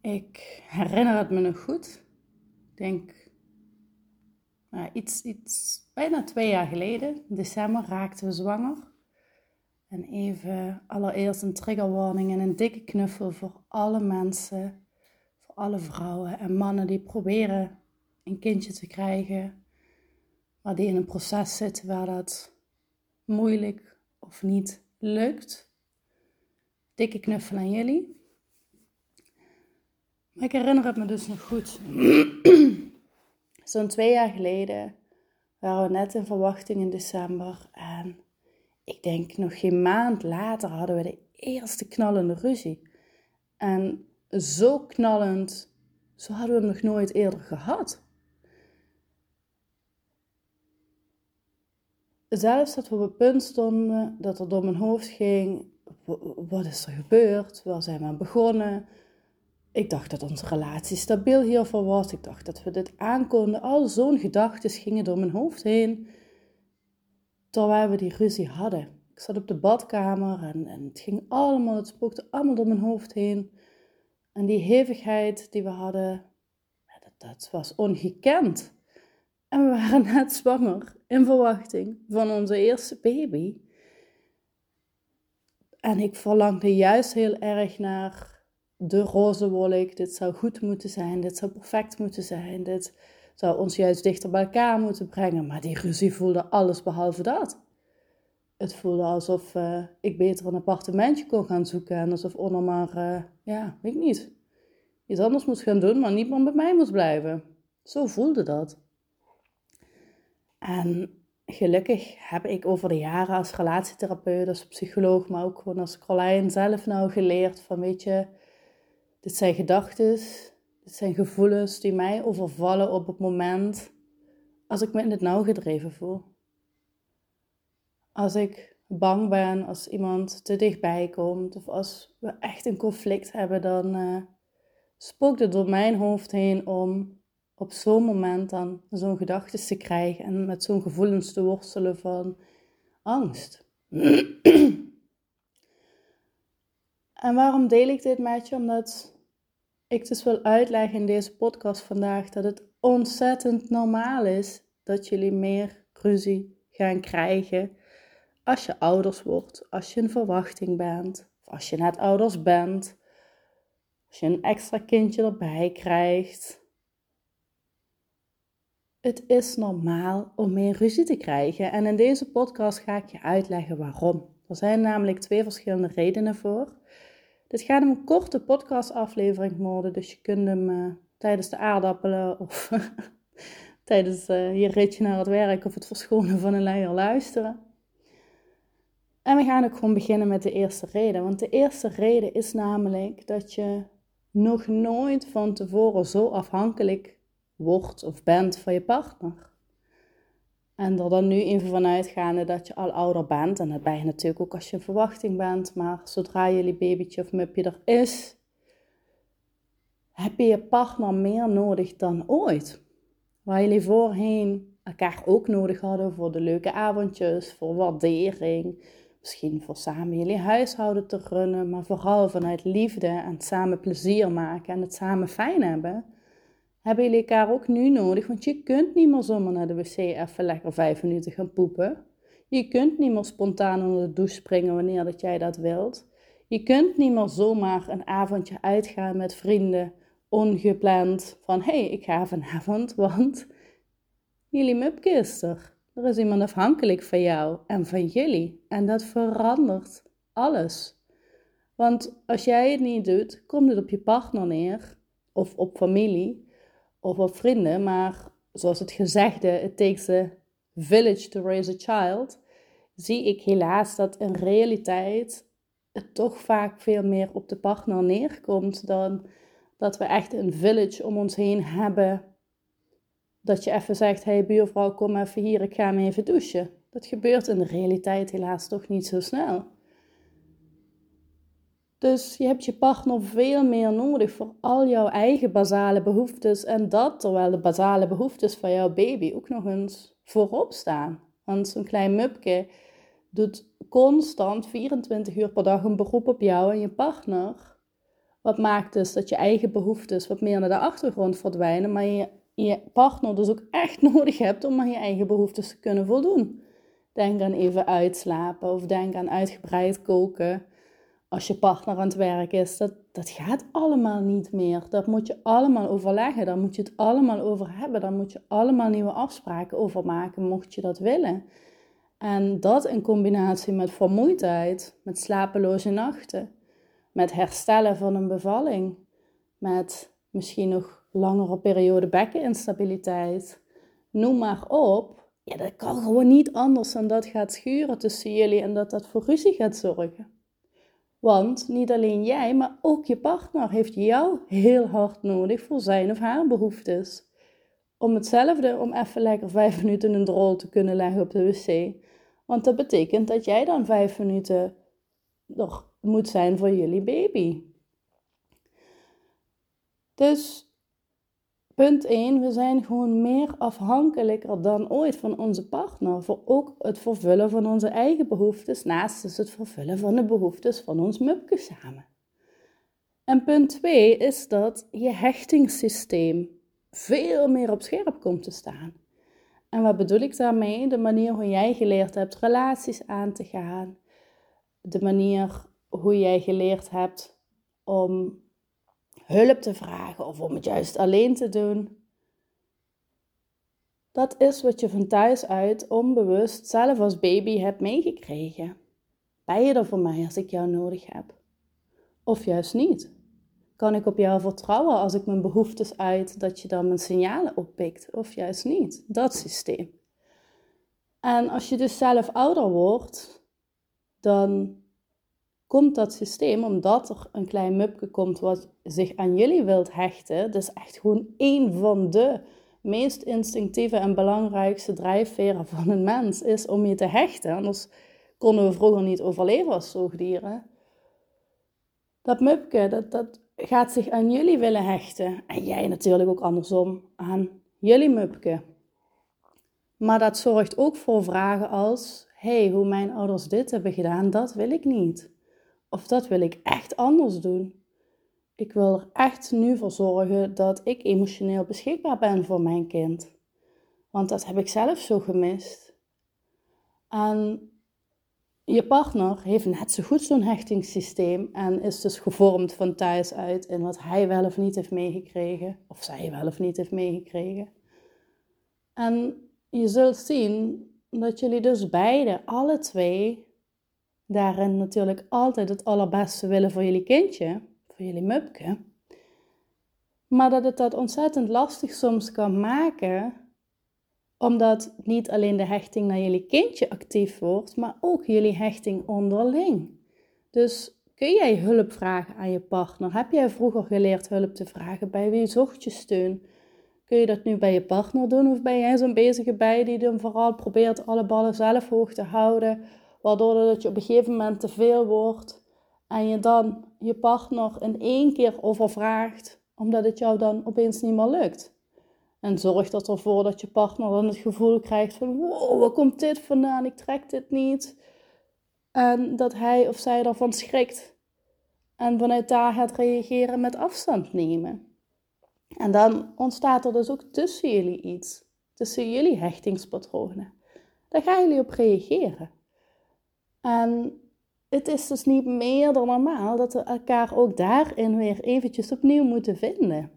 Ik herinner het me nog goed. Ik denk nou, iets, iets bijna twee jaar geleden, in december, raakten we zwanger. En even allereerst een triggerwarning en een dikke knuffel voor alle mensen, voor alle vrouwen en mannen die proberen een kindje te krijgen, maar die in een proces zitten waar dat moeilijk of niet lukt. Dikke knuffel aan jullie. Ik herinner het me dus nog goed. Zo'n twee jaar geleden waren we net in verwachting in december. En ik denk nog geen maand later hadden we de eerste knallende ruzie. En zo knallend, zo hadden we hem nog nooit eerder gehad. Zelfs dat we op het punt stonden dat er door mijn hoofd ging: wat is er gebeurd? Waar zijn we begonnen? Ik dacht dat onze relatie stabiel hiervoor was. Ik dacht dat we dit aankonden. Al zo'n gedachten gingen door mijn hoofd heen. Terwijl we die ruzie hadden. Ik zat op de badkamer en, en het ging allemaal, het spookte allemaal door mijn hoofd heen. En die hevigheid die we hadden, dat, dat was ongekend. En we waren net zwanger, in verwachting van onze eerste baby. En ik verlangde juist heel erg naar de roze wolk. Dit zou goed moeten zijn. Dit zou perfect moeten zijn. Dit zou ons juist dichter bij elkaar moeten brengen. Maar die ruzie voelde alles behalve dat. Het voelde alsof uh, ik beter een appartementje kon gaan zoeken. En alsof Onno maar, uh, ja, weet ik niet, iets anders moest gaan doen, maar niet meer bij mij moest blijven. Zo voelde dat. En gelukkig heb ik over de jaren als relatietherapeut, als psycholoog, maar ook gewoon als Carlijn zelf nou geleerd van, weet je, dit zijn gedachten, dit zijn gevoelens die mij overvallen op het moment als ik me in het nauw gedreven voel. Als ik bang ben, als iemand te dichtbij komt of als we echt een conflict hebben, dan uh, spookt het door mijn hoofd heen om op zo'n moment dan zo'n gedachten te krijgen en met zo'n gevoelens te worstelen van angst. En waarom deel ik dit met je? Omdat ik dus wil uitleggen in deze podcast vandaag dat het ontzettend normaal is dat jullie meer ruzie gaan krijgen als je ouders wordt, als je een verwachting bent, of als je net ouders bent, als je een extra kindje erbij krijgt. Het is normaal om meer ruzie te krijgen en in deze podcast ga ik je uitleggen waarom. Er zijn namelijk twee verschillende redenen voor. Dit gaat een korte podcastaflevering worden, dus je kunt hem uh, tijdens de aardappelen of tijdens uh, je ritje naar het werk of het verschonen van een leier luisteren. En we gaan ook gewoon beginnen met de eerste reden. Want de eerste reden is namelijk dat je nog nooit van tevoren zo afhankelijk wordt of bent van je partner. En er dan nu even vanuitgaande dat je al ouder bent. En dat ben je natuurlijk ook als je in verwachting bent. Maar zodra jullie babytje of mupje er is, heb je je partner meer nodig dan ooit. Waar jullie voorheen elkaar ook nodig hadden voor de leuke avondjes, voor waardering. Misschien voor samen jullie huishouden te runnen, maar vooral vanuit liefde en samen plezier maken en het samen fijn hebben hebben jullie elkaar ook nu nodig. Want je kunt niet meer zomaar naar de wc even lekker vijf minuten gaan poepen. Je kunt niet meer spontaan onder de douche springen wanneer dat jij dat wilt. Je kunt niet meer zomaar een avondje uitgaan met vrienden, ongepland. Van hé, hey, ik ga vanavond, want jullie mupke is er. Er is iemand afhankelijk van jou en van jullie. En dat verandert alles. Want als jij het niet doet, komt het op je partner neer of op familie of op vrienden, maar zoals het gezegde, it takes a village to raise a child, zie ik helaas dat in realiteit het toch vaak veel meer op de partner neerkomt dan dat we echt een village om ons heen hebben. Dat je even zegt, hey buurvrouw, kom even hier, ik ga me even douchen. Dat gebeurt in de realiteit helaas toch niet zo snel. Dus je hebt je partner veel meer nodig voor al jouw eigen basale behoeftes. En dat terwijl de basale behoeftes van jouw baby ook nog eens voorop staan. Want zo'n klein mupke doet constant 24 uur per dag een beroep op jou en je partner. Wat maakt dus dat je eigen behoeftes wat meer naar de achtergrond verdwijnen, maar je, je partner dus ook echt nodig hebt om aan je eigen behoeftes te kunnen voldoen. Denk aan even uitslapen of denk aan uitgebreid koken. Als je partner aan het werk is, dat, dat gaat allemaal niet meer. Dat moet je allemaal overleggen. Daar moet je het allemaal over hebben. Daar moet je allemaal nieuwe afspraken over maken, mocht je dat willen. En dat in combinatie met vermoeidheid, met slapeloze nachten, met herstellen van een bevalling, met misschien nog langere periode bekkeninstabiliteit, noem maar op. Ja, dat kan gewoon niet anders dan dat gaat schuren tussen jullie en dat dat voor ruzie gaat zorgen. Want niet alleen jij, maar ook je partner heeft jou heel hard nodig voor zijn of haar behoeftes. Om hetzelfde, om even lekker vijf minuten een drol te kunnen leggen op de wc. Want dat betekent dat jij dan vijf minuten nog moet zijn voor jullie baby. Dus Punt 1, we zijn gewoon meer afhankelijker dan ooit van onze partner voor ook het vervullen van onze eigen behoeftes, naast dus het vervullen van de behoeftes van ons mupke samen. En punt 2 is dat je hechtingssysteem veel meer op scherp komt te staan. En wat bedoel ik daarmee? De manier hoe jij geleerd hebt relaties aan te gaan, de manier hoe jij geleerd hebt om hulp te vragen of om het juist alleen te doen. Dat is wat je van thuis uit onbewust zelf als baby hebt meegekregen. Ben je er voor mij als ik jou nodig heb? Of juist niet? Kan ik op jou vertrouwen als ik mijn behoeftes uit dat je dan mijn signalen oppikt? Of juist niet? Dat systeem. En als je dus zelf ouder wordt, dan komt dat systeem, omdat er een klein mupke komt wat zich aan jullie wilt hechten, dus echt gewoon één van de meest instinctieve en belangrijkste drijfveren van een mens is om je te hechten. Anders konden we vroeger niet overleven als zoogdieren. Dat mupke, dat, dat gaat zich aan jullie willen hechten. En jij natuurlijk ook andersom aan jullie mupke. Maar dat zorgt ook voor vragen als: hey, hoe mijn ouders dit hebben gedaan, dat wil ik niet. Of dat wil ik echt anders doen. Ik wil er echt nu voor zorgen dat ik emotioneel beschikbaar ben voor mijn kind. Want dat heb ik zelf zo gemist. En je partner heeft net zo goed zo'n hechtingssysteem en is dus gevormd van thuis uit in wat hij wel of niet heeft meegekregen, of zij wel of niet heeft meegekregen. En je zult zien dat jullie dus beide, alle twee, daarin natuurlijk altijd het allerbeste willen voor jullie kindje, voor jullie mupke. Maar dat het dat ontzettend lastig soms kan maken, omdat niet alleen de hechting naar jullie kindje actief wordt, maar ook jullie hechting onderling. Dus kun jij hulp vragen aan je partner? Heb jij vroeger geleerd hulp te vragen? Bij wie zocht je steun? Kun je dat nu bij je partner doen of ben jij zo'n bezige bij die dan vooral probeert alle ballen zelf hoog te houden? Waardoor dat je op een gegeven moment te veel wordt en je dan je partner in één keer overvraagt, omdat het jou dan opeens niet meer lukt. En zorgt dat ervoor dat je partner dan het gevoel krijgt van wow, waar komt dit vandaan? Ik trek dit niet. En dat hij of zij ervan schrikt. En vanuit daar gaat reageren met afstand nemen. En dan ontstaat er dus ook tussen jullie iets. Tussen jullie hechtingspatronen. Daar gaan jullie op reageren. En het is dus niet meer dan normaal dat we elkaar ook daarin weer eventjes opnieuw moeten vinden.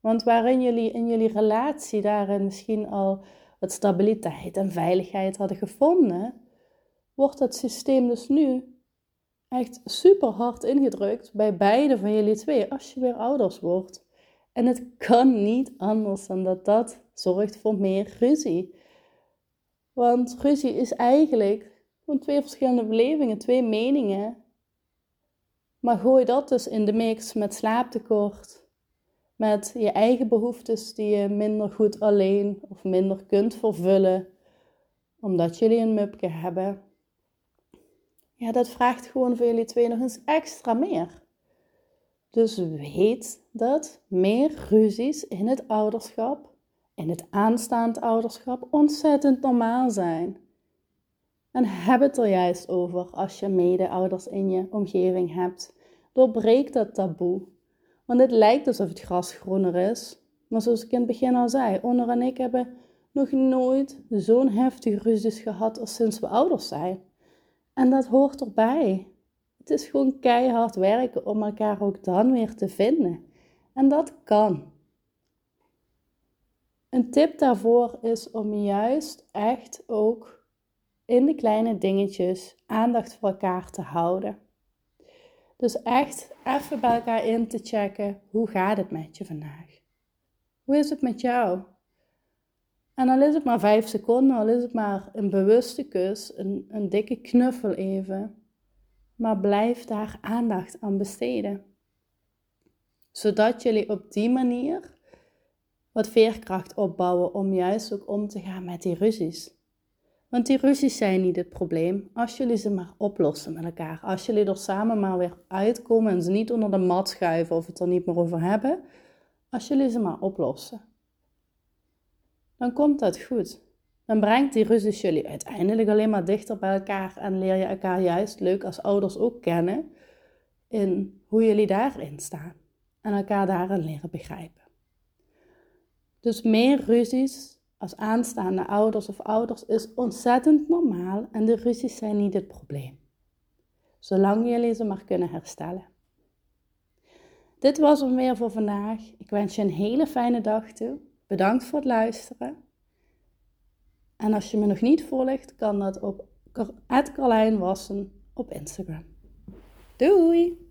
Want waarin jullie in jullie relatie daarin misschien al wat stabiliteit en veiligheid hadden gevonden, wordt het systeem dus nu echt super hard ingedrukt bij beide van jullie twee als je weer ouders wordt. En het kan niet anders dan dat dat zorgt voor meer ruzie. Want ruzie is eigenlijk twee verschillende belevingen, twee meningen. Maar gooi dat dus in de mix met slaaptekort, met je eigen behoeftes die je minder goed alleen of minder kunt vervullen, omdat jullie een mupke hebben. Ja, dat vraagt gewoon voor jullie twee nog eens extra meer. Dus weet dat meer ruzies in het ouderschap, in het aanstaand ouderschap, ontzettend normaal zijn. En heb het er juist over als je mede-ouders in je omgeving hebt. Doorbreek dat taboe. Want het lijkt alsof het gras groener is. Maar zoals ik in het begin al zei, Honor en ik hebben nog nooit zo'n heftige ruzies gehad als sinds we ouders zijn. En dat hoort erbij. Het is gewoon keihard werken om elkaar ook dan weer te vinden. En dat kan. Een tip daarvoor is om juist echt ook in de kleine dingetjes aandacht voor elkaar te houden. Dus echt even bij elkaar in te checken, hoe gaat het met je vandaag? Hoe is het met jou? En al is het maar vijf seconden, al is het maar een bewuste kus, een, een dikke knuffel even. Maar blijf daar aandacht aan besteden. Zodat jullie op die manier wat veerkracht opbouwen om juist ook om te gaan met die ruzies. Want die ruzies zijn niet het probleem als jullie ze maar oplossen met elkaar. Als jullie er samen maar weer uitkomen en ze niet onder de mat schuiven of het er niet meer over hebben. Als jullie ze maar oplossen. Dan komt dat goed. Dan brengt die ruzies jullie uiteindelijk alleen maar dichter bij elkaar en leer je elkaar juist leuk als ouders ook kennen in hoe jullie daarin staan en elkaar daarin leren begrijpen. Dus meer ruzies als aanstaande ouders of ouders is ontzettend normaal en de ruzies zijn niet het probleem. Zolang jullie ze maar kunnen herstellen. Dit was hem weer voor vandaag. Ik wens je een hele fijne dag toe. Bedankt voor het luisteren. En als je me nog niet volgt, kan dat op Carlijn Wassen op Instagram. Doei!